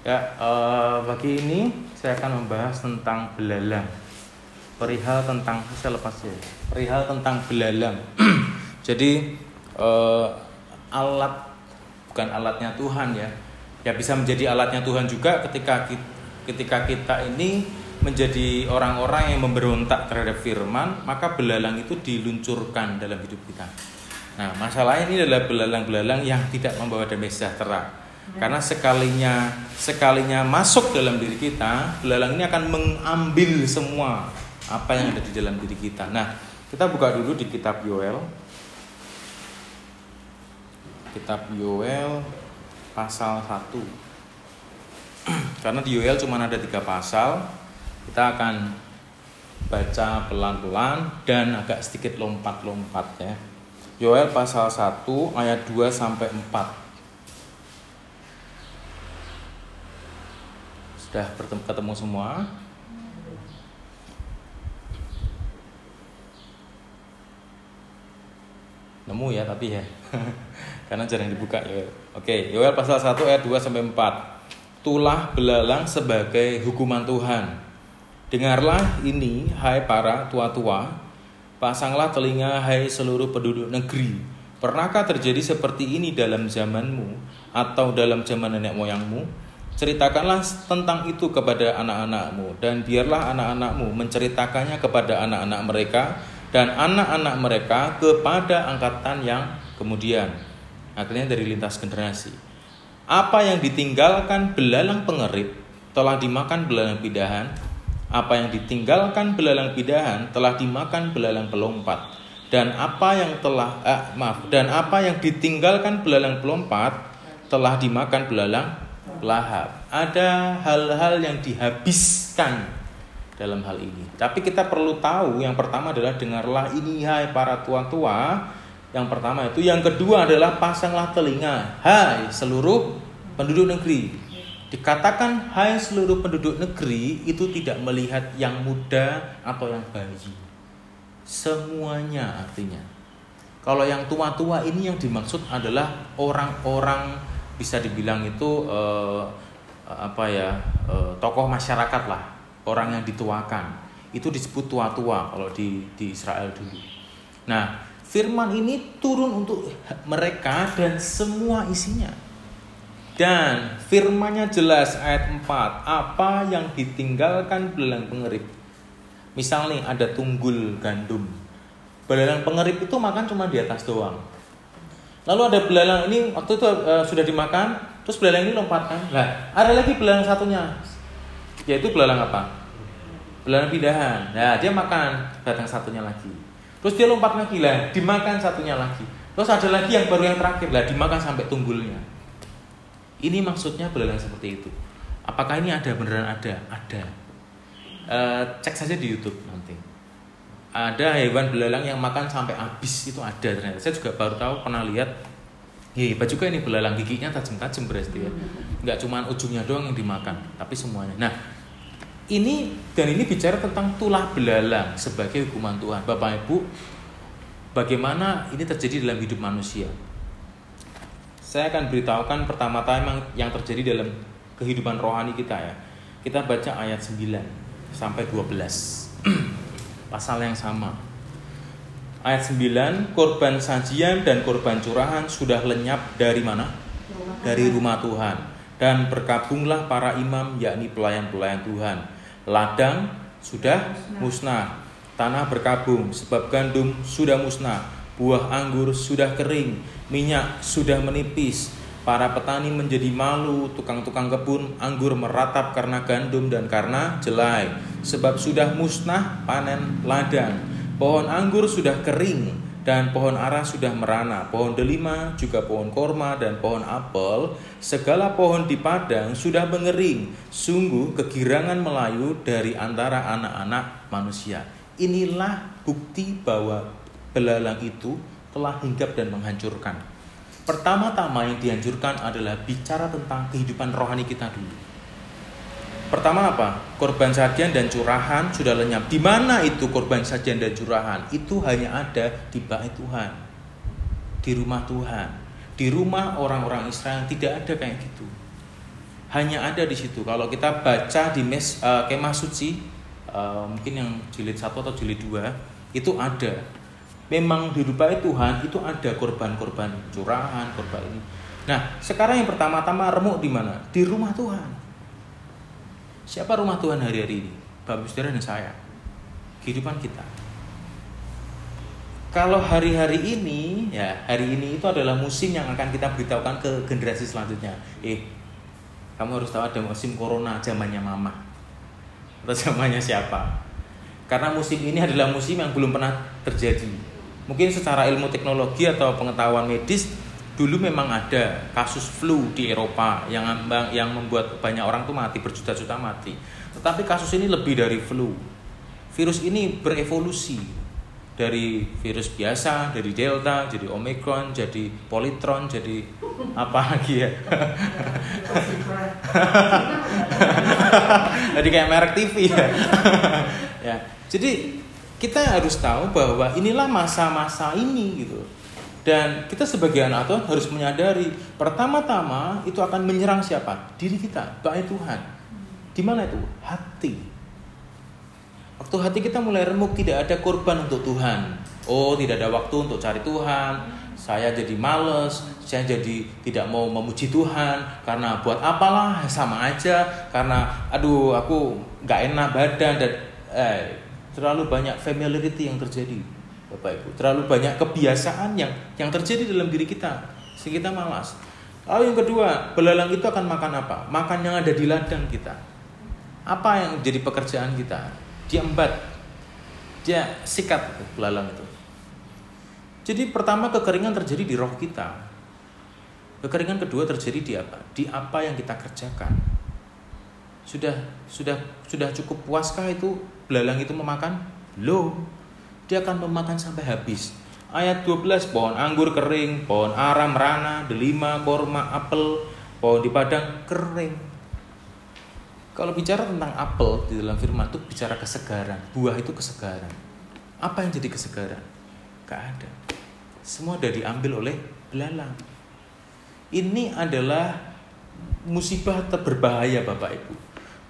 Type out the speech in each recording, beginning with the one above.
Ya, uh, bagi ini saya akan membahas tentang belalang. Perihal tentang saya lepas ya. Perihal tentang belalang. Jadi uh, alat bukan alatnya Tuhan ya. Ya bisa menjadi alatnya Tuhan juga ketika kita, ketika kita ini menjadi orang-orang yang memberontak terhadap firman, maka belalang itu diluncurkan dalam hidup kita. Nah, masalahnya ini adalah belalang-belalang yang tidak membawa damai sejahtera karena sekalinya sekalinya masuk dalam diri kita, belalang ini akan mengambil semua apa yang ada di dalam diri kita. Nah, kita buka dulu di kitab Yoel. Kitab Yoel pasal 1. Karena di Yoel cuma ada tiga pasal, kita akan baca pelan-pelan dan agak sedikit lompat-lompat ya. Yoel pasal 1 ayat 2 sampai 4. Sudah bertemu, ketemu semua? Nemu ya tapi ya. Karena jarang dibuka ya. Oke, Yoel pasal 1 ayat 2 sampai 4. Tulah belalang sebagai hukuman Tuhan. Dengarlah ini hai para tua-tua, pasanglah telinga hai seluruh penduduk negeri. Pernahkah terjadi seperti ini dalam zamanmu atau dalam zaman nenek moyangmu? Ceritakanlah tentang itu kepada anak-anakmu dan biarlah anak-anakmu menceritakannya kepada anak-anak mereka dan anak-anak mereka kepada angkatan yang kemudian. Akhirnya dari lintas generasi. Apa yang ditinggalkan belalang pengerit telah dimakan belalang pidahan. Apa yang ditinggalkan belalang pidahan telah dimakan belalang pelompat. Dan apa yang telah eh, maaf dan apa yang ditinggalkan belalang pelompat telah dimakan belalang lahap. Ada hal-hal yang dihabiskan dalam hal ini. Tapi kita perlu tahu yang pertama adalah dengarlah ini hai para tua-tua. Yang pertama itu, yang kedua adalah pasanglah telinga. Hai seluruh penduduk negeri. Dikatakan hai seluruh penduduk negeri itu tidak melihat yang muda atau yang bayi. Semuanya artinya. Kalau yang tua-tua ini yang dimaksud adalah orang-orang bisa dibilang itu uh, apa ya uh, tokoh masyarakat lah orang yang dituakan itu disebut tua-tua kalau di di Israel dulu. Nah firman ini turun untuk mereka dan semua isinya. Dan firmannya jelas ayat 4 Apa yang ditinggalkan belalang pengerip Misal nih ada tunggul gandum Belalang pengerip itu makan cuma di atas doang Lalu ada belalang ini waktu itu uh, sudah dimakan, terus belalang ini lompat kan. Nah, ada lagi belalang satunya, yaitu belalang apa? Belalang pidahan. Nah, dia makan batang satunya lagi. Terus dia lompat lagi lah, dimakan satunya lagi. Terus ada lagi yang baru yang terakhir lah, dimakan sampai tunggulnya. Ini maksudnya belalang seperti itu. Apakah ini ada beneran ada? Ada. Uh, cek saja di YouTube ada hewan belalang yang makan sampai habis itu ada ternyata. Saya juga baru tahu pernah lihat ya hebat juga ini belalang. Giginya tajam-tajam berarti ya. Nggak cuma ujungnya doang yang dimakan tapi semuanya. Nah ini dan ini bicara tentang tulah belalang sebagai hukuman Tuhan. Bapak Ibu bagaimana ini terjadi dalam hidup manusia? Saya akan beritahukan pertama-tama yang terjadi dalam kehidupan rohani kita ya. Kita baca ayat 9 sampai 12 pasal yang sama. Ayat 9, korban sajian dan korban curahan sudah lenyap dari mana? Dari rumah Tuhan. Dan berkabunglah para imam yakni pelayan-pelayan Tuhan. Ladang sudah musnah. Tanah berkabung sebab gandum sudah musnah. Buah anggur sudah kering. Minyak sudah menipis Para petani menjadi malu, tukang-tukang kebun anggur meratap karena gandum dan karena jelai, sebab sudah musnah panen ladang. Pohon anggur sudah kering dan pohon ara sudah merana, pohon delima, juga pohon korma dan pohon apel, segala pohon di padang sudah mengering. Sungguh kegirangan Melayu dari antara anak-anak manusia. Inilah bukti bahwa belalang itu telah hinggap dan menghancurkan Pertama-tama yang dianjurkan adalah bicara tentang kehidupan rohani kita dulu. Pertama apa? Korban sajian dan curahan sudah lenyap. Di mana itu korban sajian dan curahan? Itu hanya ada di bait Tuhan. Di rumah Tuhan. Di rumah orang-orang Israel tidak ada kayak gitu. hanya ada di situ. Kalau kita baca di mes, uh, kemah suci, uh, mungkin yang jilid satu atau jilid dua itu ada. Memang dirupai Tuhan itu ada korban-korban curahan, korban ini. Nah, sekarang yang pertama-tama remuk di mana? Di rumah Tuhan. Siapa rumah Tuhan hari-hari ini? Bapak Saudara dan saya. Kehidupan kita. Kalau hari-hari ini, ya hari ini itu adalah musim yang akan kita beritahukan ke generasi selanjutnya. Eh, kamu harus tahu ada musim corona zamannya mama. Atau zamannya siapa? Karena musim ini adalah musim yang belum pernah terjadi. Mungkin secara ilmu teknologi atau pengetahuan medis dulu memang ada kasus flu di Eropa yang yang membuat banyak orang tuh mati berjuta-juta mati. Tetapi kasus ini lebih dari flu. Virus ini berevolusi dari virus biasa, dari delta, jadi omikron, jadi politron, jadi apa lagi ya? jadi kayak merek TV ya. ya. Jadi kita harus tahu bahwa inilah masa-masa ini gitu. Dan kita sebagai anak Tuhan harus menyadari pertama-tama itu akan menyerang siapa? Diri kita, baik Tuhan. Di mana itu? Hati. Waktu hati kita mulai remuk tidak ada korban untuk Tuhan. Oh, tidak ada waktu untuk cari Tuhan. Saya jadi males, saya jadi tidak mau memuji Tuhan karena buat apalah sama aja karena aduh aku nggak enak badan dan eh, terlalu banyak familiarity yang terjadi Bapak Ibu. Terlalu banyak kebiasaan yang yang terjadi dalam diri kita sehingga kita malas. Lalu yang kedua belalang itu akan makan apa? Makan yang ada di ladang kita. Apa yang jadi pekerjaan kita? Dia embat. Dia sikat belalang itu. Jadi pertama kekeringan terjadi di roh kita. Kekeringan kedua terjadi di apa? Di apa yang kita kerjakan. Sudah sudah sudah cukup puaskah itu belalang itu memakan? Belum dia akan memakan sampai habis ayat 12 pohon anggur kering pohon aram rana delima korma apel pohon di padang kering kalau bicara tentang apel di dalam firman itu bicara kesegaran. Buah itu kesegaran. Apa yang jadi kesegaran? Gak ada. Semua sudah diambil oleh belalang. Ini adalah musibah terberbahaya Bapak Ibu.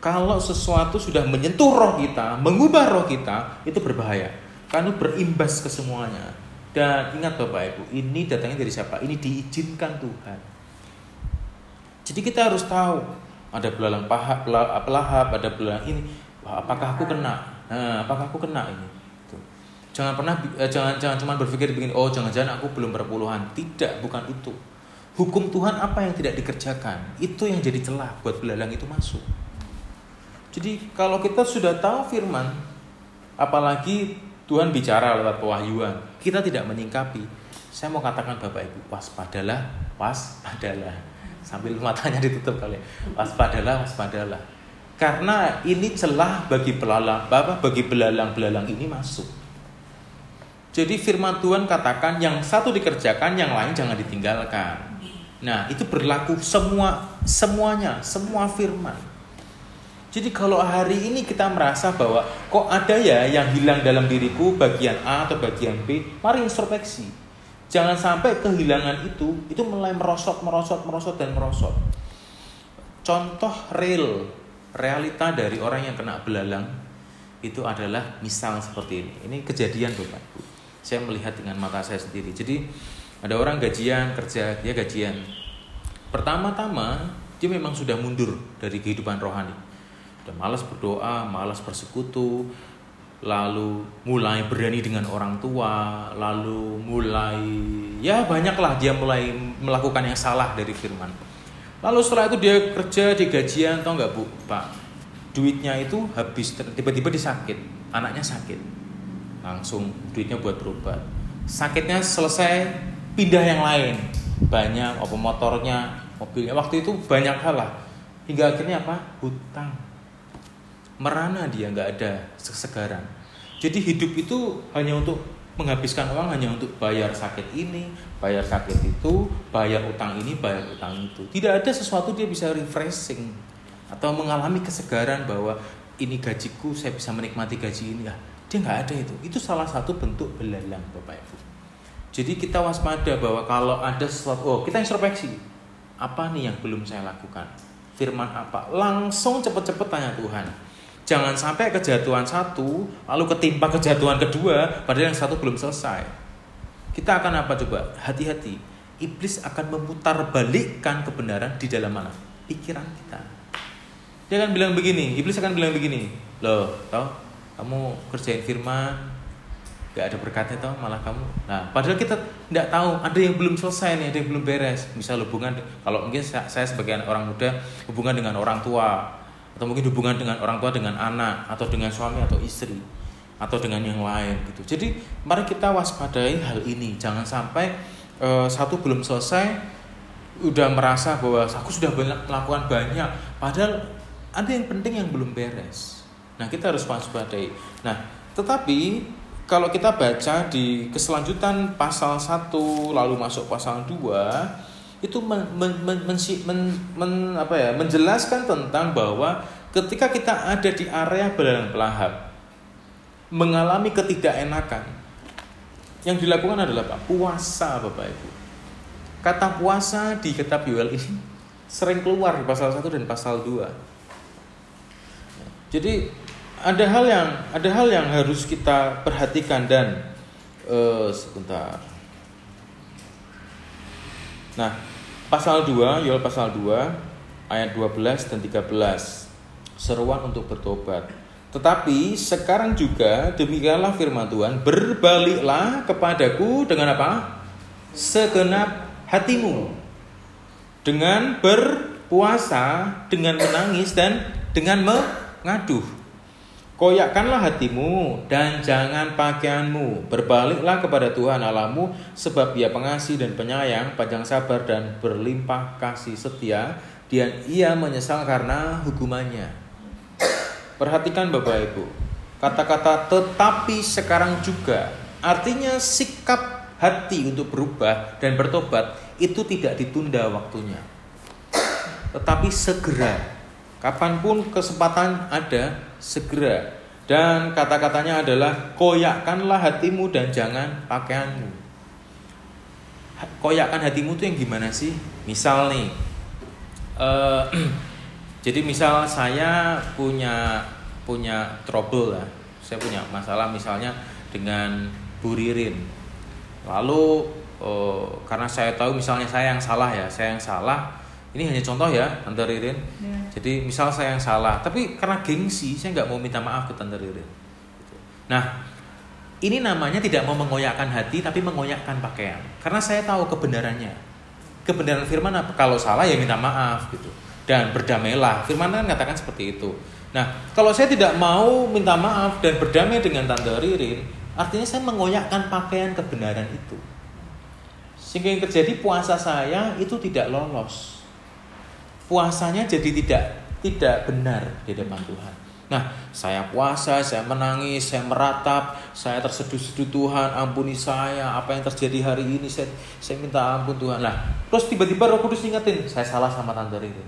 Kalau sesuatu sudah menyentuh roh kita, mengubah roh kita, itu berbahaya. Karena berimbas ke semuanya. Dan ingat Bapak Ibu, ini datangnya dari siapa? Ini diizinkan Tuhan. Jadi kita harus tahu ada belalang paha, pelahap, ada belalang ini. Wah, apakah aku kena? Nah, apakah aku kena ini? Tuh. Jangan pernah, eh, jangan jangan cuma berpikir begini. Oh, jangan-jangan aku belum berpuluhan. Tidak, bukan itu. Hukum Tuhan apa yang tidak dikerjakan? Itu yang jadi celah buat belalang itu masuk. Jadi kalau kita sudah tahu firman, apalagi Tuhan bicara lewat pewahyuan, kita tidak menyingkapi. Saya mau katakan Bapak Ibu, waspadalah, waspadalah. Sambil matanya ditutup kali waspadalah waspadalah. Karena ini celah bagi belalang apa bagi belalang-belalang ini masuk. Jadi firman Tuhan katakan yang satu dikerjakan yang lain jangan ditinggalkan. Nah itu berlaku semua semuanya semua firman jadi kalau hari ini kita merasa bahwa kok ada ya yang hilang dalam diriku bagian A atau bagian B, mari introspeksi. Jangan sampai kehilangan itu itu mulai merosot, merosot, merosot dan merosot. Contoh real, realita dari orang yang kena belalang itu adalah misal seperti ini. Ini kejadian Bapak Ibu. Saya melihat dengan mata saya sendiri. Jadi ada orang gajian kerja, dia gajian. Pertama-tama dia memang sudah mundur dari kehidupan rohani. Udah malas berdoa, malas bersekutu, lalu mulai berani dengan orang tua, lalu mulai ya banyaklah dia mulai melakukan yang salah dari firman. Lalu setelah itu dia kerja di gajian, tau nggak bu, pak? Duitnya itu habis, tiba-tiba disakit, anaknya sakit, langsung duitnya buat berobat. Sakitnya selesai, pindah yang lain, banyak apa motornya, mobilnya. Waktu itu banyak hal lah, hingga akhirnya apa? Hutang merana dia nggak ada sesegaran. Jadi hidup itu hanya untuk menghabiskan uang hanya untuk bayar sakit ini, bayar sakit itu, bayar utang ini, bayar utang itu. Tidak ada sesuatu dia bisa refreshing atau mengalami kesegaran bahwa ini gajiku, saya bisa menikmati gaji ini. Ya, dia nggak ada itu. Itu salah satu bentuk belalang Bapak Ibu. Jadi kita waspada bahwa kalau ada sesuatu, oh kita introspeksi. Apa nih yang belum saya lakukan? firman apa? Langsung cepet-cepet tanya Tuhan. Jangan sampai kejatuhan satu, lalu ketimpa kejatuhan kedua, padahal yang satu belum selesai. Kita akan apa coba? Hati-hati. Iblis akan memutar balikkan kebenaran di dalam mana? Pikiran kita. Dia akan bilang begini, iblis akan bilang begini, loh, tau, kamu kerjain firman, gak ada berkatnya tau malah kamu nah padahal kita tidak tahu ada yang belum selesai nih ada yang belum beres misal hubungan kalau mungkin saya sebagai orang muda hubungan dengan orang tua atau mungkin hubungan dengan orang tua dengan anak atau dengan suami atau istri atau dengan yang lain gitu. Jadi mari kita waspadai hal ini. Jangan sampai uh, satu belum selesai udah merasa bahwa aku sudah melakukan banyak padahal ada yang penting yang belum beres. Nah kita harus waspadai. Nah tetapi kalau kita baca di keselanjutan pasal 1 lalu masuk pasal 2 itu men, men, men, men, men, men, apa ya, menjelaskan tentang bahwa ketika kita ada di area belalang pelahap mengalami ketidakenakan yang dilakukan adalah apa? puasa Bapak Ibu. Kata puasa di kitab Yoel ini sering keluar di pasal 1 dan pasal 2. Jadi ada hal yang ada hal yang harus kita perhatikan dan uh, sebentar. Nah, pasal 2, Yoel pasal 2 ayat 12 dan 13. Seruan untuk bertobat. Tetapi sekarang juga demikianlah firman Tuhan, berbaliklah kepadaku dengan apa? Segenap hatimu. Dengan berpuasa, dengan menangis dan dengan mengaduh Koyakkanlah hatimu dan jangan pakaianmu. Berbaliklah kepada Tuhan Allahmu sebab Ia pengasih dan penyayang, panjang sabar dan berlimpah kasih setia. Dan ia menyesal karena hukumannya. Perhatikan Bapak Ibu. Kata-kata tetapi sekarang juga artinya sikap hati untuk berubah dan bertobat itu tidak ditunda waktunya. Tetapi segera Kapan pun kesempatan ada, segera. Dan kata-katanya adalah koyakkanlah hatimu dan jangan pakaianmu. Koyakkan hatimu itu yang gimana sih? Misal nih, uh, jadi misal saya punya punya trouble lah, saya punya masalah misalnya dengan Bu Ririn. Lalu uh, karena saya tahu misalnya saya yang salah ya, saya yang salah, ini hanya contoh ya Tante Ririn. Ya. jadi misal saya yang salah tapi karena gengsi saya nggak mau minta maaf ke Tante Ririn. Nah ini namanya tidak mau mengoyakkan hati tapi mengoyakkan pakaian. Karena saya tahu kebenarannya. Kebenaran firman apa? Kalau salah ya minta maaf gitu. Dan berdamailah. Firman kan katakan seperti itu. Nah kalau saya tidak mau minta maaf dan berdamai dengan Tante Ririn artinya saya mengoyakkan pakaian kebenaran itu. Sehingga yang terjadi puasa saya itu tidak lolos puasanya jadi tidak tidak benar di depan Tuhan. Nah, saya puasa, saya menangis, saya meratap, saya terseduh-seduh Tuhan, ampuni saya, apa yang terjadi hari ini, saya, saya minta ampun Tuhan. Nah, terus tiba-tiba Roh Kudus ingetin, saya salah sama tante Ririn.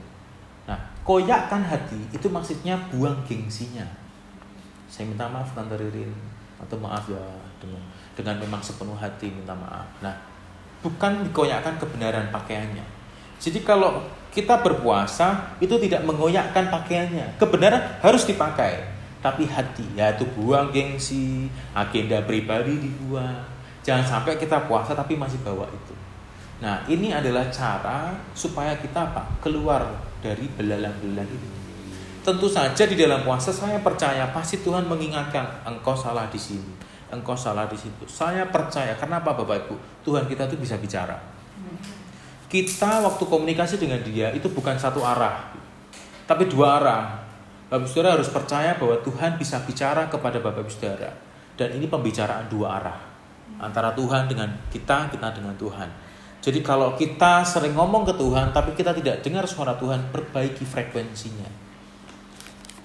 Nah, koyakkan hati itu maksudnya buang gengsinya. Saya minta maaf tante Ririn, atau maaf ya dengan dengan memang sepenuh hati minta maaf. Nah, bukan dikoyakkan kebenaran pakaiannya. Jadi kalau kita berpuasa itu tidak mengoyakkan pakaiannya. Kebenaran harus dipakai, tapi hati yaitu buang gengsi, agenda pribadi dibuang. Jangan sampai kita puasa tapi masih bawa itu. Nah, ini adalah cara supaya kita apa? Keluar dari belalang-belalang ini. Tentu saja di dalam puasa saya percaya pasti Tuhan mengingatkan engkau salah di sini, engkau salah di situ. Saya percaya karena apa Bapak Ibu? Tuhan kita tuh bisa bicara kita waktu komunikasi dengan dia itu bukan satu arah, tapi dua arah. Bapak Saudara harus percaya bahwa Tuhan bisa bicara kepada Bapak Saudara. Dan ini pembicaraan dua arah. Antara Tuhan dengan kita, kita dengan Tuhan. Jadi kalau kita sering ngomong ke Tuhan, tapi kita tidak dengar suara Tuhan, perbaiki frekuensinya.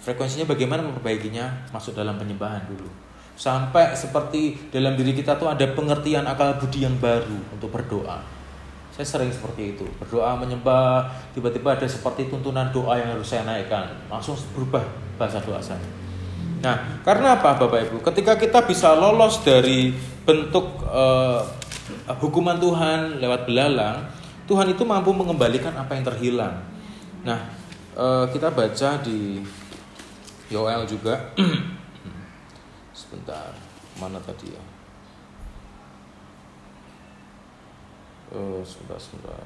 Frekuensinya bagaimana memperbaikinya? Masuk dalam penyembahan dulu. Sampai seperti dalam diri kita tuh ada pengertian akal budi yang baru untuk berdoa saya sering seperti itu, berdoa menyembah, tiba-tiba ada seperti tuntunan doa yang harus saya naikkan, langsung berubah bahasa doa saya. Nah, karena apa Bapak Ibu? Ketika kita bisa lolos dari bentuk uh, hukuman Tuhan lewat belalang, Tuhan itu mampu mengembalikan apa yang terhilang. Nah, uh, kita baca di Yoel juga. Sebentar, mana tadi ya? Oh, sebentar, sebentar.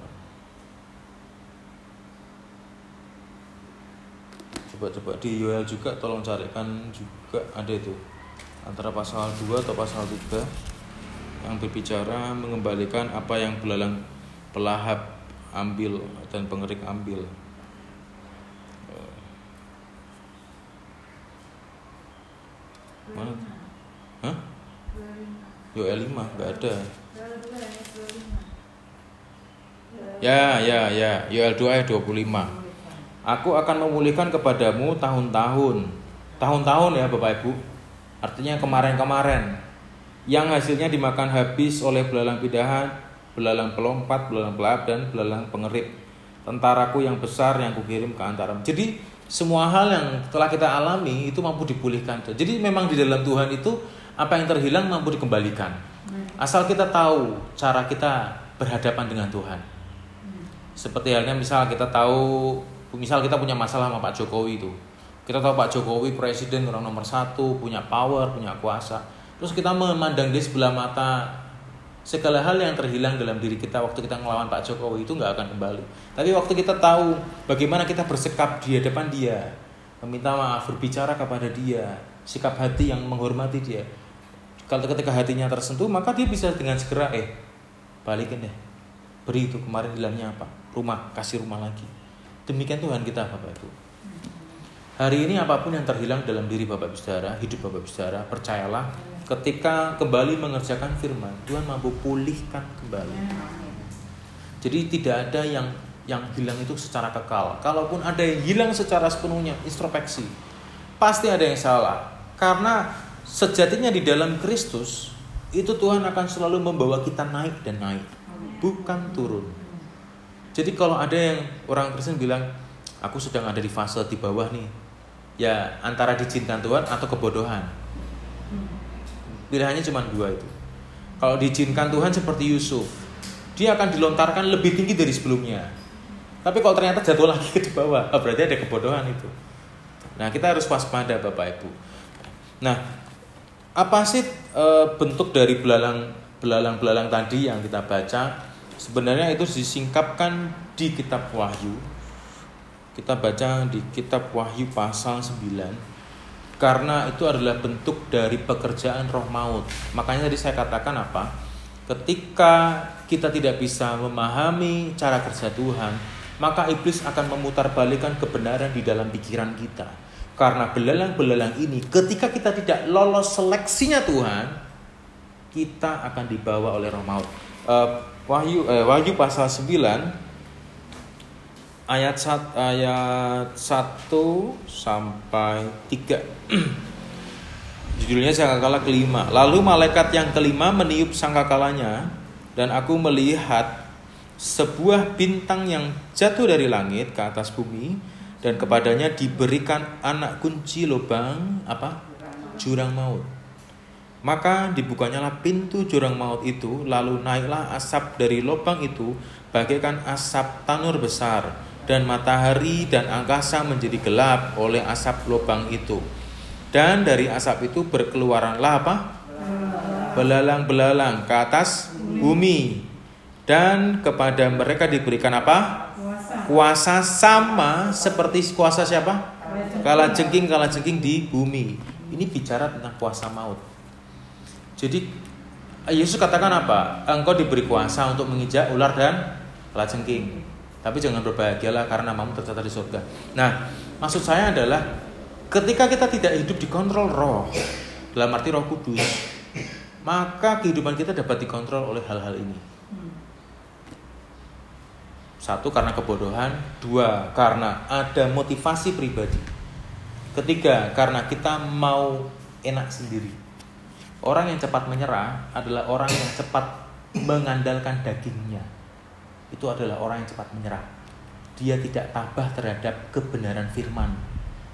Coba-coba di Yoel juga tolong carikan juga ada itu antara pasal 2 atau pasal 3 yang berbicara mengembalikan apa yang belalang pelahap ambil dan pengerik ambil. Mana? Hah? Yoel 5 enggak ada. Ya, ya, ya. Yoel 2 ayat 25. Aku akan memulihkan kepadamu tahun-tahun. Tahun-tahun ya Bapak Ibu. Artinya kemarin-kemarin. Yang hasilnya dimakan habis oleh belalang pidahan, belalang pelompat, belalang pelap, dan belalang pengerit. Tentaraku yang besar yang kukirim ke antara. Jadi semua hal yang telah kita alami itu mampu dipulihkan. Jadi memang di dalam Tuhan itu apa yang terhilang mampu dikembalikan. Asal kita tahu cara kita berhadapan dengan Tuhan. Seperti halnya misal kita tahu, misal kita punya masalah sama Pak Jokowi itu. Kita tahu Pak Jokowi presiden orang nomor satu, punya power, punya kuasa. Terus kita memandang dia sebelah mata, segala hal yang terhilang dalam diri kita waktu kita ngelawan Pak Jokowi itu nggak akan kembali. Tapi waktu kita tahu bagaimana kita bersikap di hadapan dia, meminta maaf, berbicara kepada dia, sikap hati yang menghormati dia. Kalau ketika hatinya tersentuh, maka dia bisa dengan segera eh balikin deh. Beri itu kemarin hilangnya apa? Rumah, kasih rumah lagi. Demikian Tuhan kita Bapak Ibu. Hari ini apa pun yang terhilang dalam diri Bapak Ibu Saudara, hidup Bapak Ibu Saudara, percayalah ketika kembali mengerjakan firman, Tuhan mampu pulihkan kembali. Jadi tidak ada yang yang hilang itu secara kekal. Kalaupun ada yang hilang secara sepenuhnya, introspeksi. Pasti ada yang salah. Karena sejatinya di dalam Kristus, itu Tuhan akan selalu membawa kita naik dan naik. Bukan turun. Jadi kalau ada yang orang Kristen bilang, aku sedang ada di fase di bawah nih, ya antara diizinkan Tuhan atau kebodohan. Pilihannya cuma dua itu. Kalau diizinkan Tuhan seperti Yusuf, dia akan dilontarkan lebih tinggi dari sebelumnya. Tapi kalau ternyata jatuh lagi ke bawah, oh, berarti ada kebodohan itu. Nah kita harus waspada Bapak Ibu. Nah apa sih e, bentuk dari belalang belalang belalang tadi yang kita baca? Sebenarnya itu disingkapkan di kitab Wahyu. Kita baca di kitab Wahyu pasal 9. Karena itu adalah bentuk dari pekerjaan roh maut. Makanya tadi saya katakan apa? Ketika kita tidak bisa memahami cara kerja Tuhan, maka iblis akan memutarbalikkan kebenaran di dalam pikiran kita. Karena belalang-belalang ini ketika kita tidak lolos seleksinya Tuhan, kita akan dibawa oleh roh maut. Uh, Wahyu eh, Wahyu pasal 9 ayat sat, ayat 1 sampai 3. Judulnya sangkakala kelima. Lalu malaikat yang kelima meniup sangkakalanya dan aku melihat sebuah bintang yang jatuh dari langit ke atas bumi dan kepadanya diberikan anak kunci lubang apa? jurang maut. Maka dibukanyalah pintu jurang maut itu, lalu naiklah asap dari lubang itu, bagaikan asap tanur besar, dan matahari dan angkasa menjadi gelap oleh asap lubang itu. Dan dari asap itu berkeluaranlah apa? Belalang-belalang ke atas bumi. Dan kepada mereka diberikan apa? Kuasa sama seperti kuasa siapa? Kala jengking, kala jengking di bumi. Ini bicara tentang kuasa maut. Jadi Yesus katakan apa? Engkau diberi kuasa untuk menginjak ular dan kalajengking. Tapi jangan berbahagialah karena namamu tercatat di surga. Nah, maksud saya adalah ketika kita tidak hidup dikontrol roh, dalam arti roh kudus, maka kehidupan kita dapat dikontrol oleh hal-hal ini. Satu karena kebodohan, dua karena ada motivasi pribadi. Ketiga karena kita mau enak sendiri. Orang yang cepat menyerah adalah orang yang cepat mengandalkan dagingnya. Itu adalah orang yang cepat menyerah. Dia tidak tabah terhadap kebenaran firman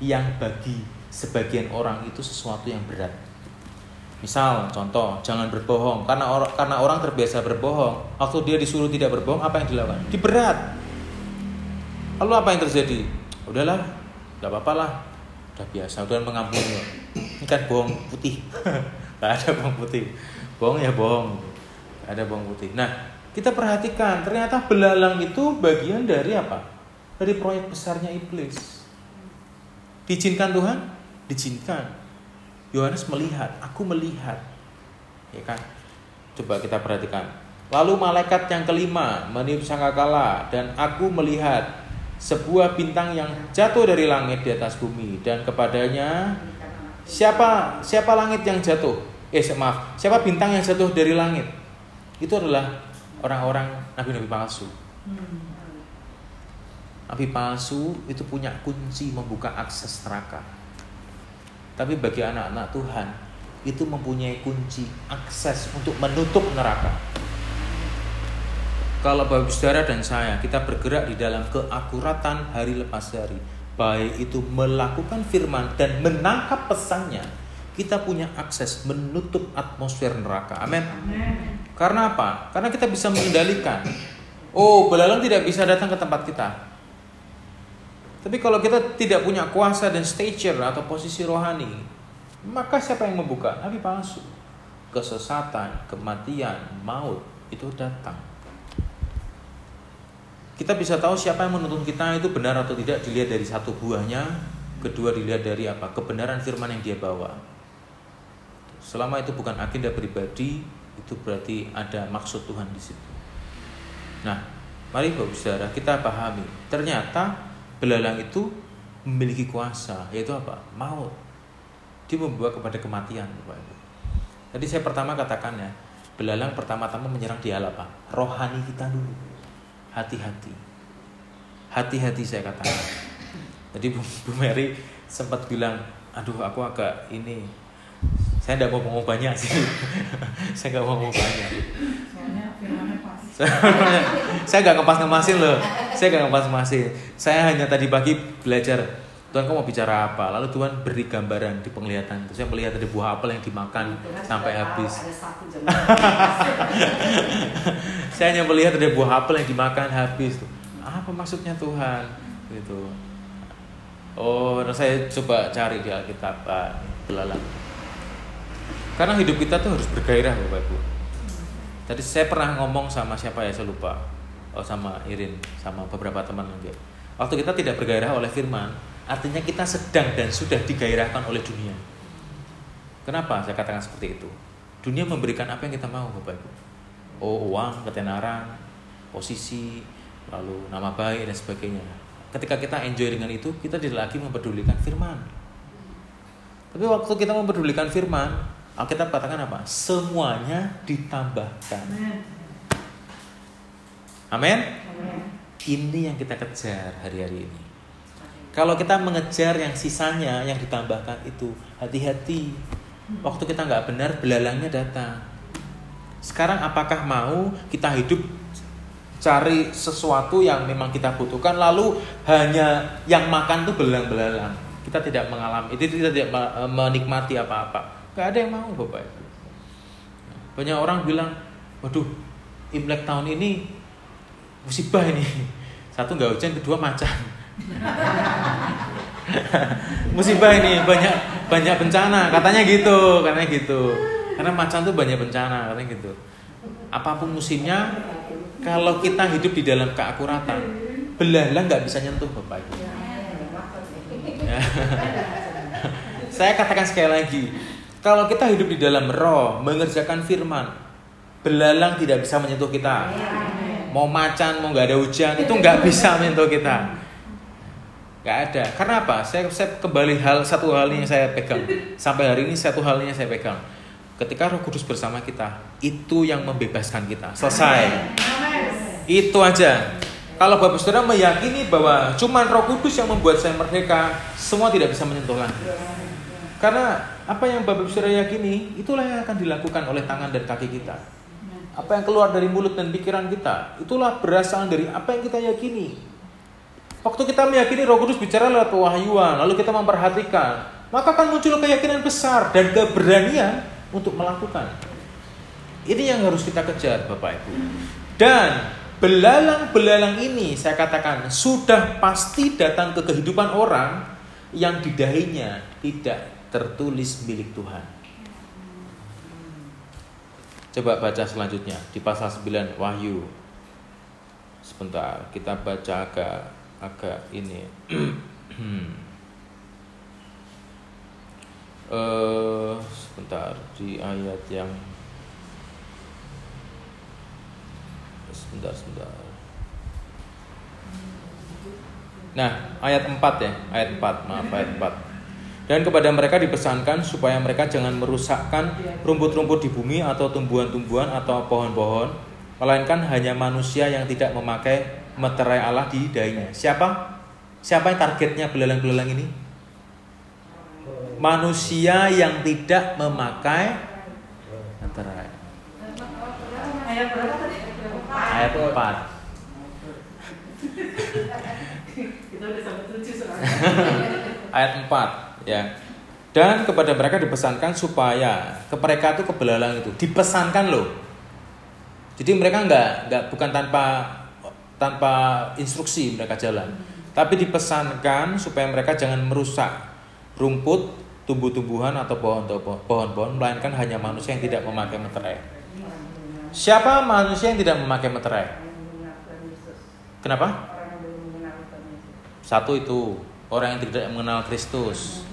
yang bagi sebagian orang itu sesuatu yang berat. Misal, contoh, jangan berbohong karena orang karena orang terbiasa berbohong. Waktu dia disuruh tidak berbohong, apa yang dilakukan? Diberat. Lalu apa yang terjadi? udahlah nggak apa-apa lah udah biasa Tuhan mengampuni ini kan bohong putih nggak ada bohong putih. Bohong ya bohong. Nggak ada bohong putih. Nah kita perhatikan ternyata belalang itu bagian dari apa? Dari proyek besarnya iblis. Diizinkan Tuhan? Diizinkan. Yohanes melihat aku melihat. Ya kan? Coba kita perhatikan. Lalu malaikat yang kelima meniup sangkakala dan aku melihat sebuah bintang yang jatuh dari langit di atas bumi dan kepadanya siapa siapa langit yang jatuh? Eh maaf. Siapa bintang yang jatuh dari langit? Itu adalah orang-orang nabi-nabi palsu. Nabi palsu itu punya kunci membuka akses neraka. Tapi bagi anak-anak Tuhan itu mempunyai kunci akses untuk menutup neraka. Kalau Bapak Saudara dan saya kita bergerak di dalam keakuratan hari lepas hari, baik itu melakukan firman dan menangkap pesannya, kita punya akses menutup atmosfer neraka. Amin. Karena apa? Karena kita bisa mengendalikan. Oh, belalang tidak bisa datang ke tempat kita. Tapi kalau kita tidak punya kuasa dan stature atau posisi rohani, maka siapa yang membuka? Nabi palsu. Kesesatan, kematian, maut itu datang. Kita bisa tahu siapa yang menuntun kita itu benar atau tidak dilihat dari satu buahnya, kedua dilihat dari apa? Kebenaran firman yang dia bawa. Selama itu bukan agenda pribadi, itu berarti ada maksud Tuhan di situ. Nah, mari Bapak Saudara kita pahami, ternyata belalang itu memiliki kuasa, yaitu apa? Maut. Dia membawa kepada kematian, Bapak Ibu. Tadi saya pertama katakan ya, belalang pertama-tama menyerang di apa? Rohani kita dulu hati-hati. Hati-hati saya katakan. Tadi Bu, Bu Mary sempat bilang, aduh aku agak ini, saya tidak mau ngomong banyak sih. saya nggak mau ngomong banyak. saya nggak ngepas ngemasin loh. Saya nggak ngepas ngemasin. Saya hanya tadi pagi belajar Tuhan kamu mau bicara apa? Lalu Tuhan beri gambaran di penglihatan. Terus saya melihat ada buah apel yang dimakan sampai habis. saya hanya melihat ada buah apel yang dimakan habis. Apa maksudnya Tuhan? Gitu. Oh, nah saya coba cari di Alkitab belalang. Karena hidup kita tuh harus bergairah, Bapak Ibu. Tadi saya pernah ngomong sama siapa ya, saya lupa. Oh, sama Irin, sama beberapa teman lagi. Waktu kita tidak bergairah oleh firman, artinya kita sedang dan sudah digairahkan oleh dunia. Kenapa saya katakan seperti itu? Dunia memberikan apa yang kita mau, Bapak Ibu oh uang, ketenaran, posisi, lalu nama baik dan sebagainya. Ketika kita enjoy dengan itu, kita tidak lagi mempedulikan firman. Tapi waktu kita mempedulikan firman, Alkitab katakan apa? Semuanya ditambahkan. Amin. Ini yang kita kejar hari-hari ini. Kalau kita mengejar yang sisanya, yang ditambahkan itu, hati-hati. Waktu kita nggak benar, belalangnya datang sekarang apakah mau kita hidup cari sesuatu yang memang kita butuhkan lalu hanya yang makan tuh belang-belalang. Kita tidak mengalami itu kita tidak menikmati apa-apa. Gak ada yang mau Bapak Ibu. Banyak orang bilang, "Waduh, Imlek tahun ini musibah ini." Satu nggak hujan, kedua macan. musibah ini banyak banyak bencana katanya gitu katanya gitu karena macan tuh banyak bencana katanya gitu. Apa pun musimnya, kalau kita hidup di dalam keakuratan, belalang nggak bisa nyentuh bapak ibu. Ya. Saya katakan sekali lagi, kalau kita hidup di dalam roh, mengerjakan firman, belalang tidak bisa menyentuh kita. Mau macan, mau nggak ada hujan, itu nggak bisa menyentuh kita. Nggak ada. Karena apa? Saya, saya kembali hal satu hal yang saya pegang. Sampai hari ini satu hal yang saya pegang Ketika Roh Kudus bersama kita, itu yang membebaskan kita. Selesai. Itu aja. Kalau Bapak Saudara meyakini bahwa cuma Roh Kudus yang membuat saya merdeka, semua tidak bisa menyentuh lagi. Karena apa yang Bapak Saudara yakini, itulah yang akan dilakukan oleh tangan dan kaki kita. Apa yang keluar dari mulut dan pikiran kita, itulah berasal dari apa yang kita yakini. Waktu kita meyakini Roh Kudus bicara lewat pewahyuan, lalu kita memperhatikan, maka akan muncul keyakinan besar dan keberanian untuk melakukan. Ini yang harus kita kejar Bapak Ibu. Dan belalang-belalang ini saya katakan sudah pasti datang ke kehidupan orang yang di dahinya tidak tertulis milik Tuhan. Coba baca selanjutnya di pasal 9 Wahyu. Sebentar, kita baca agak agak ini. uh, sebentar di ayat yang sebentar sebentar Nah, ayat 4 ya, ayat 4, maaf ayat 4. Dan kepada mereka dipesankan supaya mereka jangan merusakkan rumput-rumput di bumi atau tumbuhan-tumbuhan atau pohon-pohon, melainkan hanya manusia yang tidak memakai meterai Allah di dahinya. Siapa? Siapa yang targetnya belalang-belalang ini? Manusia yang tidak memakai meterai. Ayat berapa tadi? Ayat 4. Ayat 4 ya. Dan kepada mereka dipesankan supaya ke mereka itu ke belalang itu dipesankan loh. Jadi mereka nggak nggak bukan tanpa tanpa instruksi mereka jalan, tapi dipesankan supaya mereka jangan merusak rumput, tumbuh-tumbuhan atau pohon-pohon, melainkan hanya manusia yang tidak memakai meterai. Siapa manusia yang tidak memakai meterai? Kenapa? Satu itu orang yang tidak mengenal Kristus.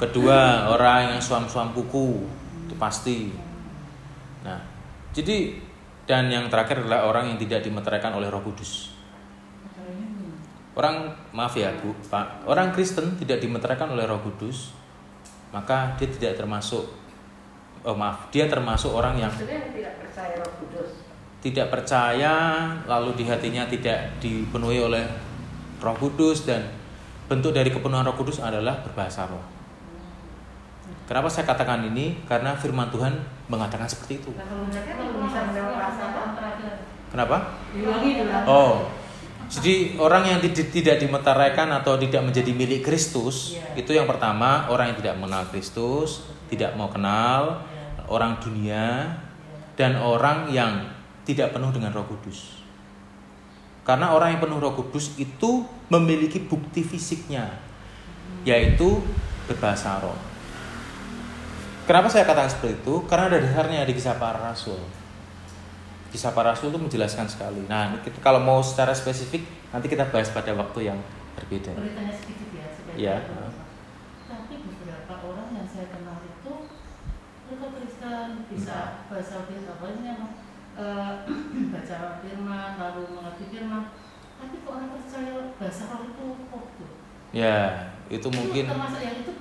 Kedua orang yang suam-suam kuku itu pasti. Nah, jadi dan yang terakhir adalah orang yang tidak dimeteraikan oleh Roh Kudus. Orang maaf ya Bu, Pak, orang Kristen tidak dimeteraikan oleh Roh Kudus, maka dia tidak termasuk oh maaf, dia termasuk orang yang tidak percaya Roh Kudus. Tidak percaya lalu di hatinya tidak dipenuhi oleh Roh Kudus dan bentuk dari kepenuhan Roh Kudus adalah berbahasa roh. Kenapa saya katakan ini? Karena firman Tuhan mengatakan seperti itu. Kenapa? Oh, jadi orang yang tidak dimeteraikan atau tidak menjadi milik Kristus iya. itu yang pertama orang yang tidak mengenal Kristus, tidak mau kenal orang dunia dan orang yang tidak penuh dengan Roh Kudus. Karena orang yang penuh Roh Kudus itu memiliki bukti fisiknya, yaitu berbahasa roh. Kenapa saya katakan seperti itu? Karena ada dasarnya di kisah para rasul. Kisah para rasul itu menjelaskan sekali. Nah, kita, kalau mau secara spesifik, nanti kita bahas pada waktu yang berbeda. Beritanya sedikit ya. Ya. Tapi beberapa orang yang saya kenal itu mereka Kristen bisa bahasa apa uh, baca firman lalu mengerti firman tapi kok orang percaya bahasa roh itu kok ya itu mungkin itu termasuk yang itu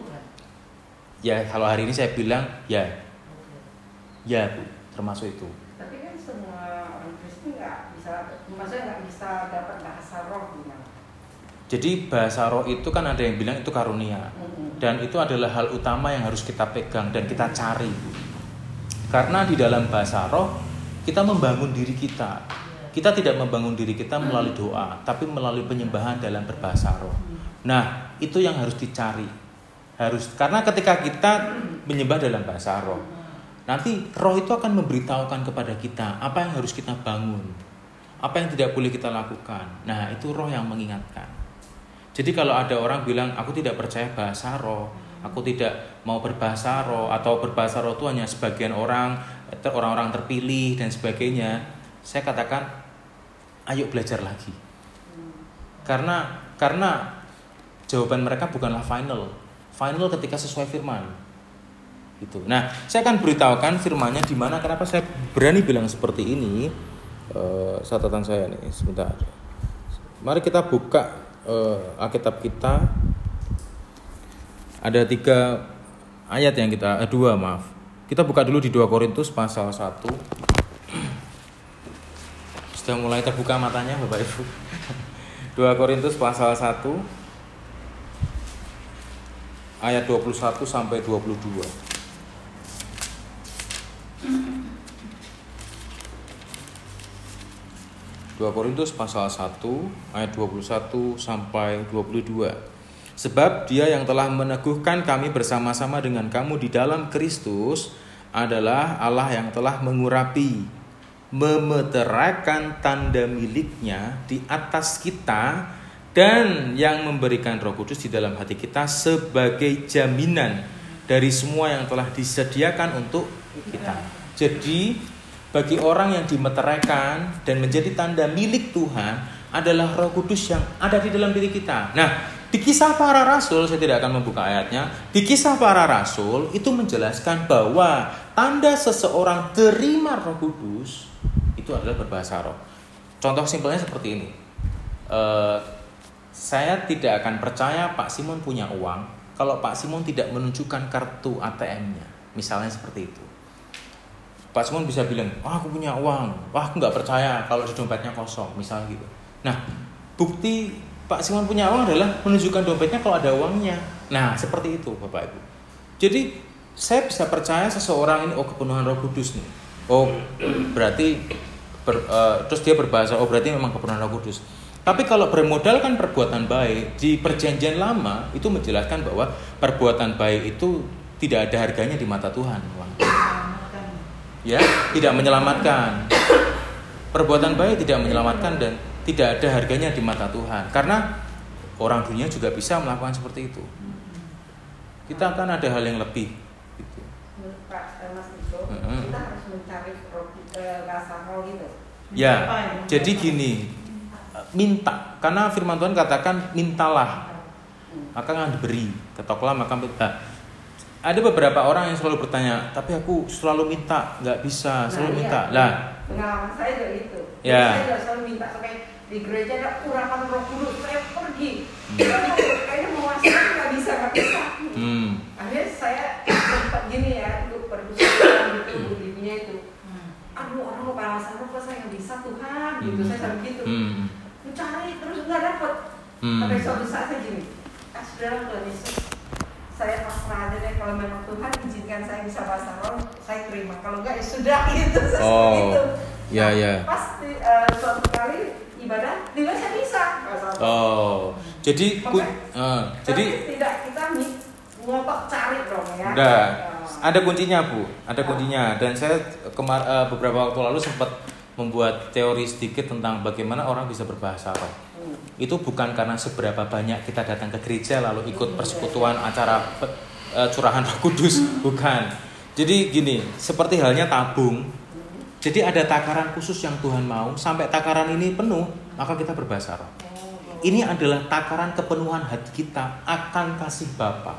ya kalau hari ini saya bilang ya ya bu termasuk itu tapi kan semua orang Kristen nggak bisa maksudnya nggak bisa dapat bahasa roh gimana jadi bahasa roh itu kan ada yang bilang itu karunia mm-hmm. dan itu adalah hal utama yang harus kita pegang dan kita cari karena di dalam bahasa roh kita membangun diri kita. Kita tidak membangun diri kita melalui doa, tapi melalui penyembahan dalam berbahasa roh. Nah, itu yang harus dicari. Harus karena ketika kita menyembah dalam bahasa roh, nanti roh itu akan memberitahukan kepada kita apa yang harus kita bangun, apa yang tidak boleh kita lakukan. Nah, itu roh yang mengingatkan. Jadi kalau ada orang bilang aku tidak percaya bahasa roh, aku tidak mau berbahasa roh atau berbahasa roh itu hanya sebagian orang orang-orang terpilih dan sebagainya, saya katakan ayo belajar lagi. Karena karena jawaban mereka bukanlah final. Final ketika sesuai firman. Gitu. Nah, saya akan beritahukan firmannya di mana kenapa saya berani bilang seperti ini. Uh, catatan saya nih sebentar. Mari kita buka uh, Alkitab kita. Ada tiga ayat yang kita, eh, dua maaf kita buka dulu di 2 Korintus pasal 1. Sudah mulai terbuka matanya Bapak Ibu. 2 Korintus pasal 1 ayat 21 sampai 22. Dua Korintus pasal 1 ayat 21 sampai 22. Sebab dia yang telah meneguhkan kami bersama-sama dengan kamu di dalam Kristus adalah Allah yang telah mengurapi, memeterakan tanda miliknya di atas kita dan yang memberikan Roh Kudus di dalam hati kita sebagai jaminan dari semua yang telah disediakan untuk kita. Jadi bagi orang yang dimeteraikan dan menjadi tanda milik Tuhan adalah Roh Kudus yang ada di dalam diri kita. Nah, di kisah para rasul, saya tidak akan membuka ayatnya. Di kisah para rasul itu menjelaskan bahwa tanda seseorang terima Roh Kudus itu adalah berbahasa roh. Contoh simpelnya seperti ini. Uh, saya tidak akan percaya Pak Simon punya uang kalau Pak Simon tidak menunjukkan kartu ATM-nya. Misalnya seperti itu. Pak Simon bisa bilang, oh, aku punya uang, wah aku nggak percaya kalau di dompetnya kosong, misalnya gitu. Nah, bukti Pak Simon punya uang adalah menunjukkan dompetnya kalau ada uangnya. Nah, seperti itu Bapak Ibu. Jadi saya bisa percaya seseorang ini oh kepenuhan Roh Kudus nih. Oh, berarti ber, uh, terus dia berbahasa oh berarti memang kepenuhan Roh Kudus. Tapi kalau bermodalkan perbuatan baik. Di perjanjian lama itu menjelaskan bahwa perbuatan baik itu tidak ada harganya di mata Tuhan. Ya, tidak menyelamatkan. Perbuatan baik tidak menyelamatkan dan tidak ada harganya di mata Tuhan. Karena orang dunia juga bisa melakukan seperti itu. Kita akan ada hal yang lebih gitu. Pak Mas itu kita harus mencari rasa roh gitu. Ya jadi gini minta. Karena firman Tuhan katakan mintalah. Maka akan diberi. Ketoklah maka minta. Ada beberapa orang yang selalu bertanya tapi aku selalu minta nggak bisa selalu nah, minta. Iya. lah. Pengalaman saya juga itu ya. saya selalu minta sampai di gereja ada urapan roh kudus saya pergi. Hmm. kayaknya mau masuk nggak bisa nggak bisa. Hmm. akhirnya saya sempat gini ya untuk pergumulan gitu begininya itu. Aduh orang mau balasan apa saya nggak bisa Tuhan. Gitu saya sampai gitu. Hmm. Mencari terus nggak dapet. Hmm. sampai suatu saat saya gini ah saudara Tuhan Yesus saya pasrah aja deh kalau memang Tuhan izinkan saya bisa bahasa roh saya terima. Kalau enggak ya sudah gitu. Oh. itu. ya ya. pas uh, suatu kali ibadah tidak saya bisa. Oh jadi ku, uh, jadi tidak kita ngotot cari dong ya. Enggak ada kuncinya bu. Ada kuncinya. Dan saya kemar uh, beberapa waktu lalu sempat membuat teori sedikit tentang bagaimana orang bisa berbahasa roh hmm. itu bukan karena seberapa banyak kita datang ke gereja lalu ikut persekutuan acara uh, curahan roh kudus hmm. bukan jadi gini seperti halnya tabung jadi ada takaran khusus yang Tuhan mau, sampai takaran ini penuh, maka kita berbahasa roh. Ini adalah takaran kepenuhan hati kita akan kasih Bapa.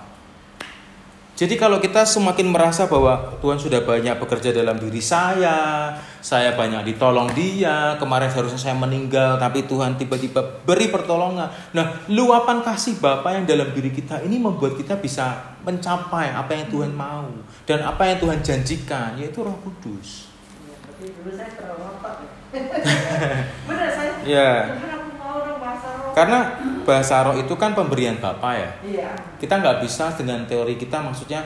Jadi kalau kita semakin merasa bahwa Tuhan sudah banyak bekerja dalam diri saya, saya banyak ditolong dia, kemarin seharusnya saya meninggal, tapi Tuhan tiba-tiba beri pertolongan. Nah, luapan kasih Bapa yang dalam diri kita ini membuat kita bisa mencapai apa yang Tuhan mau dan apa yang Tuhan janjikan, yaitu Roh Kudus. Dulu saya terlalu bener saya ya karena bahasa roh itu kan pemberian Bapak ya. Iya. Kita nggak bisa dengan teori kita maksudnya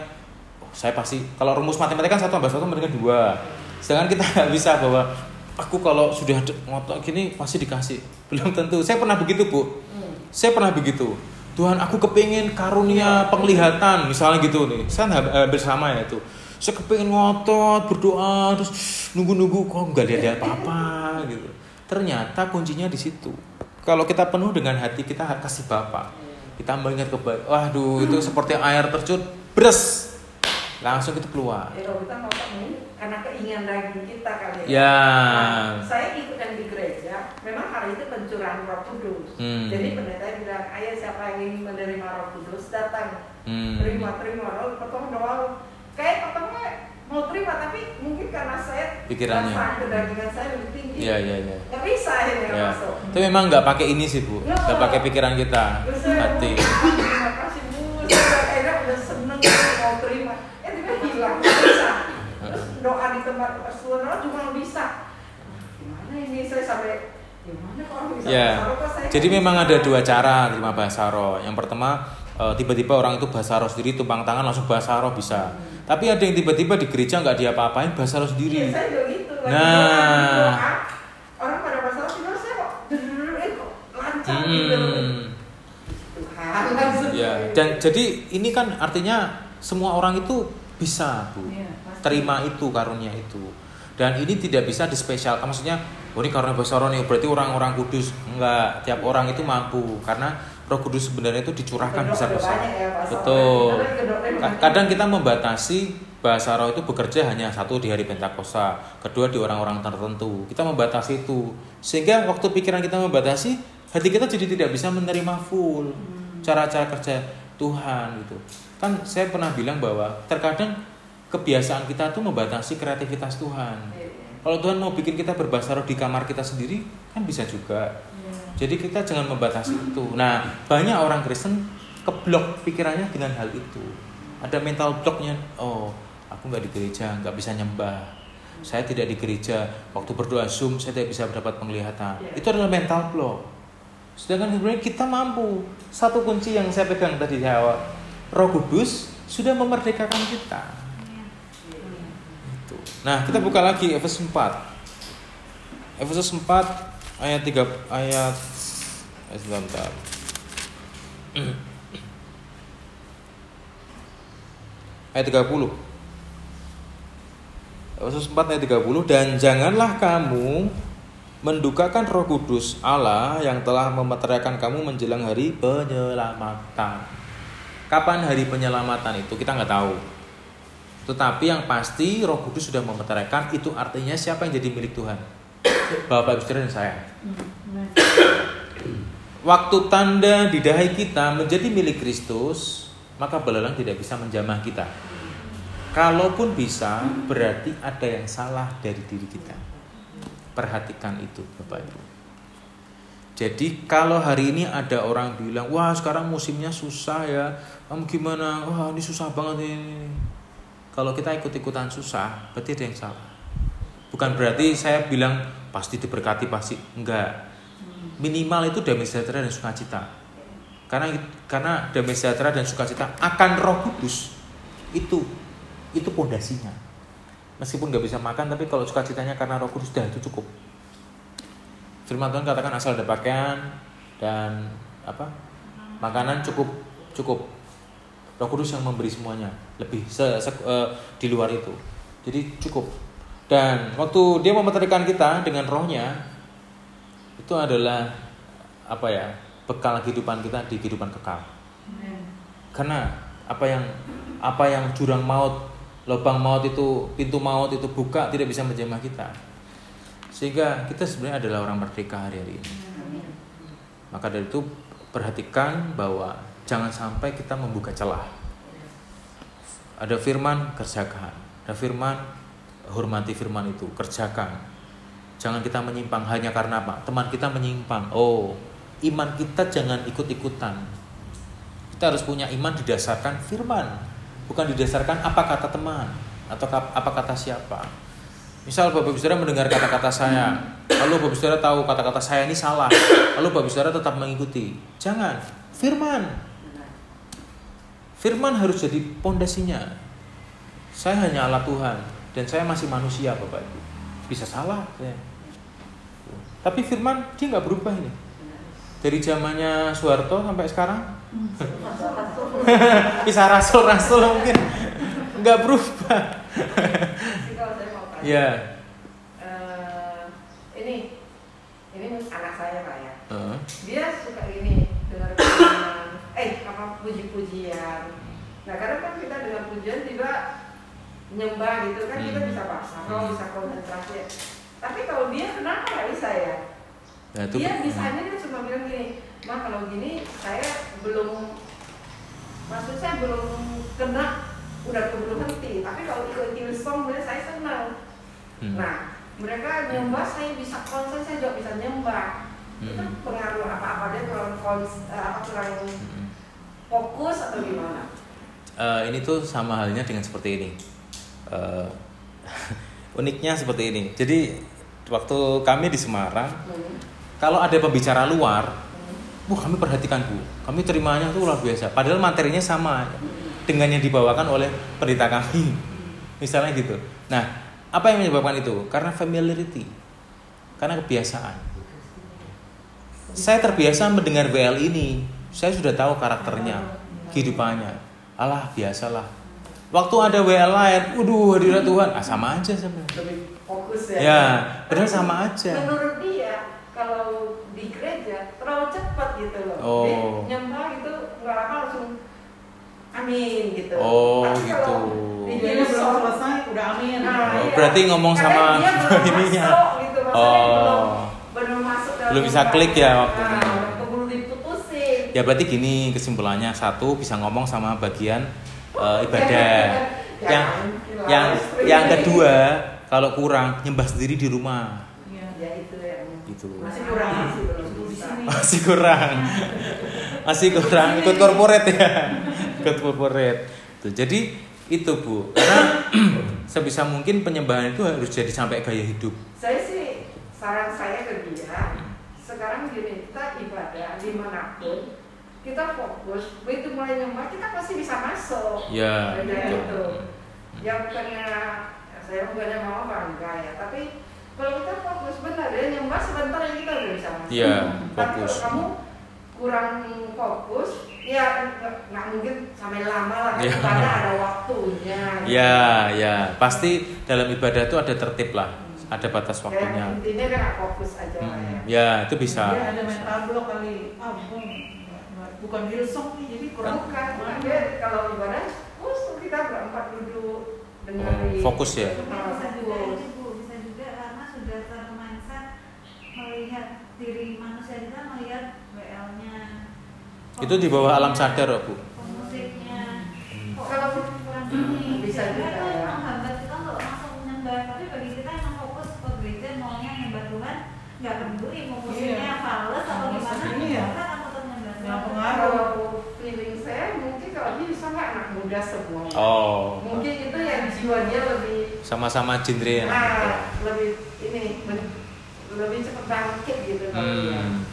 oh, saya pasti kalau rumus matematika kan satu tambah satu memberikan dua. Sedangkan kita nggak bisa bahwa aku kalau sudah ngotot gini pasti dikasih. Belum tentu. Saya pernah begitu bu. Hmm. Saya pernah begitu. Tuhan aku kepingin karunia penglihatan misalnya gitu nih. Saya bersama ya itu saya kepengen ngotot berdoa terus nunggu-nunggu kok nggak lihat apa-apa gitu ternyata kuncinya di situ kalau kita penuh dengan hati kita kasih bapak kita mengingat kebaik waduh itu seperti air terjun bres langsung itu keluar. Ya, kita mau karena keinginan daging kita kali ya, ya. Nah, saya di gereja memang hari itu pencurahan roh kudus. Hmm. jadi pendeta bilang ayah siapa yang ingin menerima roh kudus datang. Hmm. terima terima. Roh pertama doa kayak pertama mau terima tapi mungkin karena saya pikirannya. kedagingan saya lebih tinggi. Iya iya iya. Nggak bisa akhirnya ya. masuk. Tapi memang nggak pakai ini sih bu. Nggak pakai pikiran kita. Hati. Terima kasih bu. Saya udah seneng mau terima. Eh tiba hilang. Nggak bisa. Terus doa di tempat persekutuan cuma bisa. Gimana ini? Saya sampai gimana kalau bisa ya. jadi memang ada dua cara terima bahasa roh yang pertama eh, tiba-tiba orang itu bahasa roh sendiri tumpang tangan langsung bahasa roh bisa. hmm tapi ada yang tiba-tiba di gereja nggak diapa-apain bahasa lo sendiri. Ya, saya juga gitu. nah, orang pada bahasa roh saya kok eh, kok lancar gitu. hmm. gitu. Ya, dan jadi ini kan artinya semua orang itu bisa bu ya, terima itu karunia itu. Dan ini tidak bisa dispesialkan. Maksudnya, oh ini karena bahasa roh nih, berarti orang-orang kudus. Enggak, tiap orang itu mampu. Karena roh kudus sebenarnya itu dicurahkan besar-besar. Ya, Betul. Kadang kita membatasi bahasa roh itu bekerja hanya satu di hari Pentakosta, kedua di orang-orang tertentu. Kita membatasi itu. Sehingga waktu pikiran kita membatasi, hati kita jadi tidak bisa menerima full cara-cara kerja Tuhan gitu. Kan saya pernah bilang bahwa terkadang kebiasaan kita tuh membatasi kreativitas Tuhan. Kalau Tuhan mau bikin kita berbahasa roh di kamar kita sendiri, kan bisa juga. Iya. Jadi kita jangan membatasi itu. Nah, banyak orang Kristen keblok pikirannya dengan hal itu. Ada mental blocknya. Oh, aku nggak di gereja, nggak bisa nyembah. Saya tidak di gereja. Waktu berdoa zoom, saya tidak bisa mendapat penglihatan. Ya. Itu adalah mental block. Sedangkan sebenarnya kita mampu. Satu kunci yang saya pegang tadi di awal, Roh Kudus sudah memerdekakan kita. Nah, kita buka lagi Efesus 4. Efesus 4 ayat 3 ayat eh, sebentar. ayat 30. Efesus 4 ayat 30 dan janganlah kamu mendukakan Roh Kudus Allah yang telah memeteraikan kamu menjelang hari penyelamatan. Kapan hari penyelamatan itu kita nggak tahu. Tetapi yang pasti Roh Kudus sudah memeteraikan itu artinya siapa yang jadi milik Tuhan? Bapak Ibu dan saya. Waktu tanda di dahi kita menjadi milik Kristus, maka belalang tidak bisa menjamah kita. Kalaupun bisa, berarti ada yang salah dari diri kita. Perhatikan itu, Bapak Ibu. Jadi kalau hari ini ada orang bilang, wah sekarang musimnya susah ya, kamu gimana? Wah ini susah banget ini. Kalau kita ikut-ikutan susah, berarti ada yang salah. Bukan berarti saya bilang pasti diberkati pasti enggak. Minimal itu damai sejahtera dan sukacita. Karena karena damai sejahtera dan sukacita akan Roh Kudus itu itu pondasinya. Meskipun nggak bisa makan, tapi kalau sukacitanya karena Roh Kudus dah itu cukup. Firman Tuhan katakan asal ada pakaian dan apa makanan cukup cukup. Roh Kudus yang memberi semuanya lebih se, se- eh, di luar itu. Jadi cukup. Dan waktu dia memeterikan kita dengan rohnya itu adalah apa ya bekal kehidupan kita di kehidupan kekal. Karena apa yang apa yang jurang maut, lubang maut itu, pintu maut itu buka tidak bisa menjamah kita. Sehingga kita sebenarnya adalah orang merdeka hari-hari ini. Maka dari itu perhatikan bahwa jangan sampai kita membuka celah. Ada firman kerjakan, ada firman hormati firman itu, kerjakan. Jangan kita menyimpang hanya karena apa? Teman kita menyimpang. Oh, iman kita jangan ikut-ikutan. Kita harus punya iman didasarkan firman, bukan didasarkan apa kata teman atau apa kata siapa. Misal Bapak Ibu Saudara mendengar kata-kata saya, lalu Bapak Ibu Saudara tahu kata-kata saya ini salah, lalu Bapak Ibu Saudara tetap mengikuti. Jangan, firman. Firman harus jadi pondasinya. Saya hanya alat Tuhan dan saya masih manusia, Bapak Ibu. Bisa salah saya. Tapi firman dia nggak berubah ini. Dari zamannya Soeharto sampai sekarang bisa rasul-rasul mungkin nggak berubah. tanya. Ya. Eh, ini ini anak saya pak ya. Dia suka ini dengar eh apa puji-pujian. Nah kadang kan kita dengan pujian tiba nyembah gitu kan kita Hmm. bisa bahasa roh, Hmm. bisa konsentrasi. Tapi kalau dia kenapa nggak bisa ya? Nah, itu Dia bisanya dia cuma bilang gini, mah kalau gini saya belum, maksud saya belum kena, udah keburu henti. Tapi kalau ikut Hillsong sebenarnya saya senang. Hmm. Nah, mereka nyembah saya bisa konsen, saya juga bisa nyembah. Itu Hmm. pengaruh apa-apa dia kurang kons, eh, apa kurang Hmm. Fokus atau gimana? Eh, ini tuh sama halnya dengan seperti ini. Eh, uniknya seperti ini. Jadi waktu kami di Semarang, Hmm. kalau ada pembicara luar, wah kami perhatikan bu, kami terimanya tuh luar biasa. Padahal materinya sama dengan yang dibawakan oleh pendeta kami, misalnya gitu. Nah, apa yang menyebabkan itu? Karena familiarity, karena kebiasaan. Saya terbiasa mendengar WL ini, saya sudah tahu karakternya, kehidupannya. Allah biasalah. waktu ada WA lain, waduh hadirat Tuhan, ah sama aja sebenarnya. lebih fokus ya. Ya, padahal sama aja. Menurut dia kalau di gereja terlalu cepat gitu loh. Oh. Dia nyembah itu nggak lama langsung amin gitu. Oh, Tapi gitu. kalau di Dia Hillsong, belum selesai udah amin. Nah, Oh, iya. berarti ngomong Karena sama ininya. gitu, belum Oh. belum masuk dalam Belum bisa klik ya waktunya. Nah. Ya berarti gini kesimpulannya satu bisa ngomong sama bagian eh, ibadah. yang Jangan yang lawan yang istri. kedua kalau kurang nyembah sendiri di rumah Iya. ya itu yang gitu. masih kurang masih sini. Masih kurang. Masih kurang ikut corporate ya. Ikut corporate. Tuh, jadi itu Bu. Karena sebisa mungkin penyembahan itu harus jadi sampai gaya hidup. Saya sih saran saya ke dia sekarang gini kita ibadah di mana pun kita fokus begitu mulai nyembah kita pasti bisa masuk Ya, Beda betul. itu yang bukannya ya saya bukannya mau bangga ya tapi kalau kita fokus benar ya nyembah sebentar ya kita udah bisa masuk Iya, tapi fokus. kalau kamu kurang fokus ya nggak mungkin sampai lama lah kan Iya. ibadah ada waktunya Ya, ya, pasti dalam ibadah itu ada tertib lah, ada batas Ya, waktunya. intinya kan nggak fokus aja lah ya Hmm, ya, itu bisa. Dia ada mental block kali. Ah, bukan Hillsong nih, jadi kurang. Bukan, bukan. Dia kalau ibadah, terus kita berempat duduk dengerin. Oh, fokus ya? Bisa juga fokus. bisa juga karena sudah termindset melihat diri manusia kita melihat WL-nya Itu di bawah alam sadar, oh, Bu. musiknya Hmm. Kalau kurang ini bisa juga itu ya. menghambat kita untuk langsung menyembah tapi bagi kita yang fokus ke gereja maunya nyembah Tuhan nggak peduli mau musiknya Iya. fals atau Mau gimana musiknya ya. kita akan tetap nyembah Nggak Tuhan. pengaruh. Kalau feeling saya mungkin kalau dia bisa muda semua. Oh, Mungkin itu yang jiwa dia lebih, sama-sama genre ya. nah, lebih ini, lebih cepat bangkit gitu kalau dia. Hmm.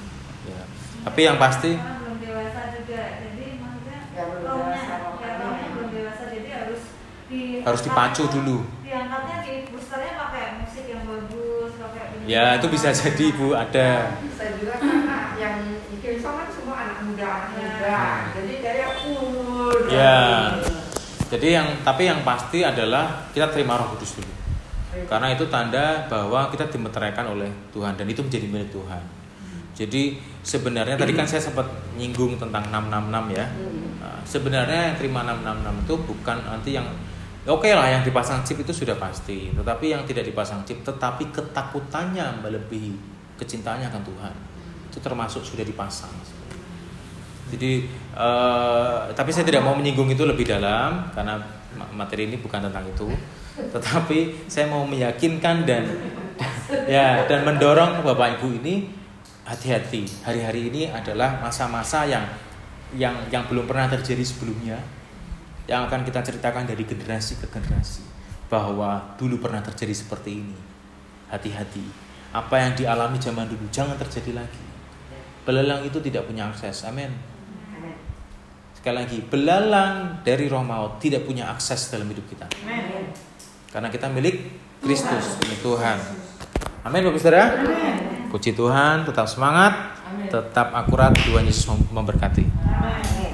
Ya. Tapi yang pasti Karena belum dewasa juga jadi maksudnya Ya, belum rohnya dewasa, ya makanya. rohnya belum dewasa jadi harus di Harus dipacu dulu. diangkatnya di boosternya pakai musik yang bagus pakai ya itu bisa jadi Bu ada. Bisa juga karena yang kan semua anak muda, anak Ya. muda. Jadi dari full. Ya. Jadi yang tapi yang pasti adalah kita terima Roh Kudus dulu. Karena itu tanda bahwa kita dimeteraikan oleh Tuhan dan itu menjadi milik Tuhan. Jadi sebenarnya tadi kan saya sempat nyinggung tentang 666 ya. Hmm. Nah, sebenarnya yang terima 666 itu bukan nanti yang oke lah yang dipasang chip itu sudah pasti, tetapi yang tidak dipasang chip tetapi ketakutannya melebihi kecintaannya akan Tuhan. Itu termasuk sudah dipasang. Jadi eh, tapi saya tidak mau menyinggung itu lebih dalam karena ma- materi ini bukan tentang itu. Tetapi saya mau meyakinkan dan ya dan mendorong Bapak Ibu ini hati-hati. Hari-hari ini adalah masa-masa yang yang yang belum pernah terjadi sebelumnya yang akan kita ceritakan dari generasi ke generasi bahwa dulu pernah terjadi seperti ini. Hati-hati. Apa yang dialami zaman dulu jangan terjadi lagi. Belalang itu tidak punya akses. Amin. Sekali lagi, belalang dari roh maut tidak punya akses dalam hidup kita. Amin. Karena kita milik Kristus, milik Tuhan. Amin Bapak Saudara. Puji Tuhan, tetap semangat, Amin. tetap akurat, Tuhan Yesus mem- memberkati. Amin.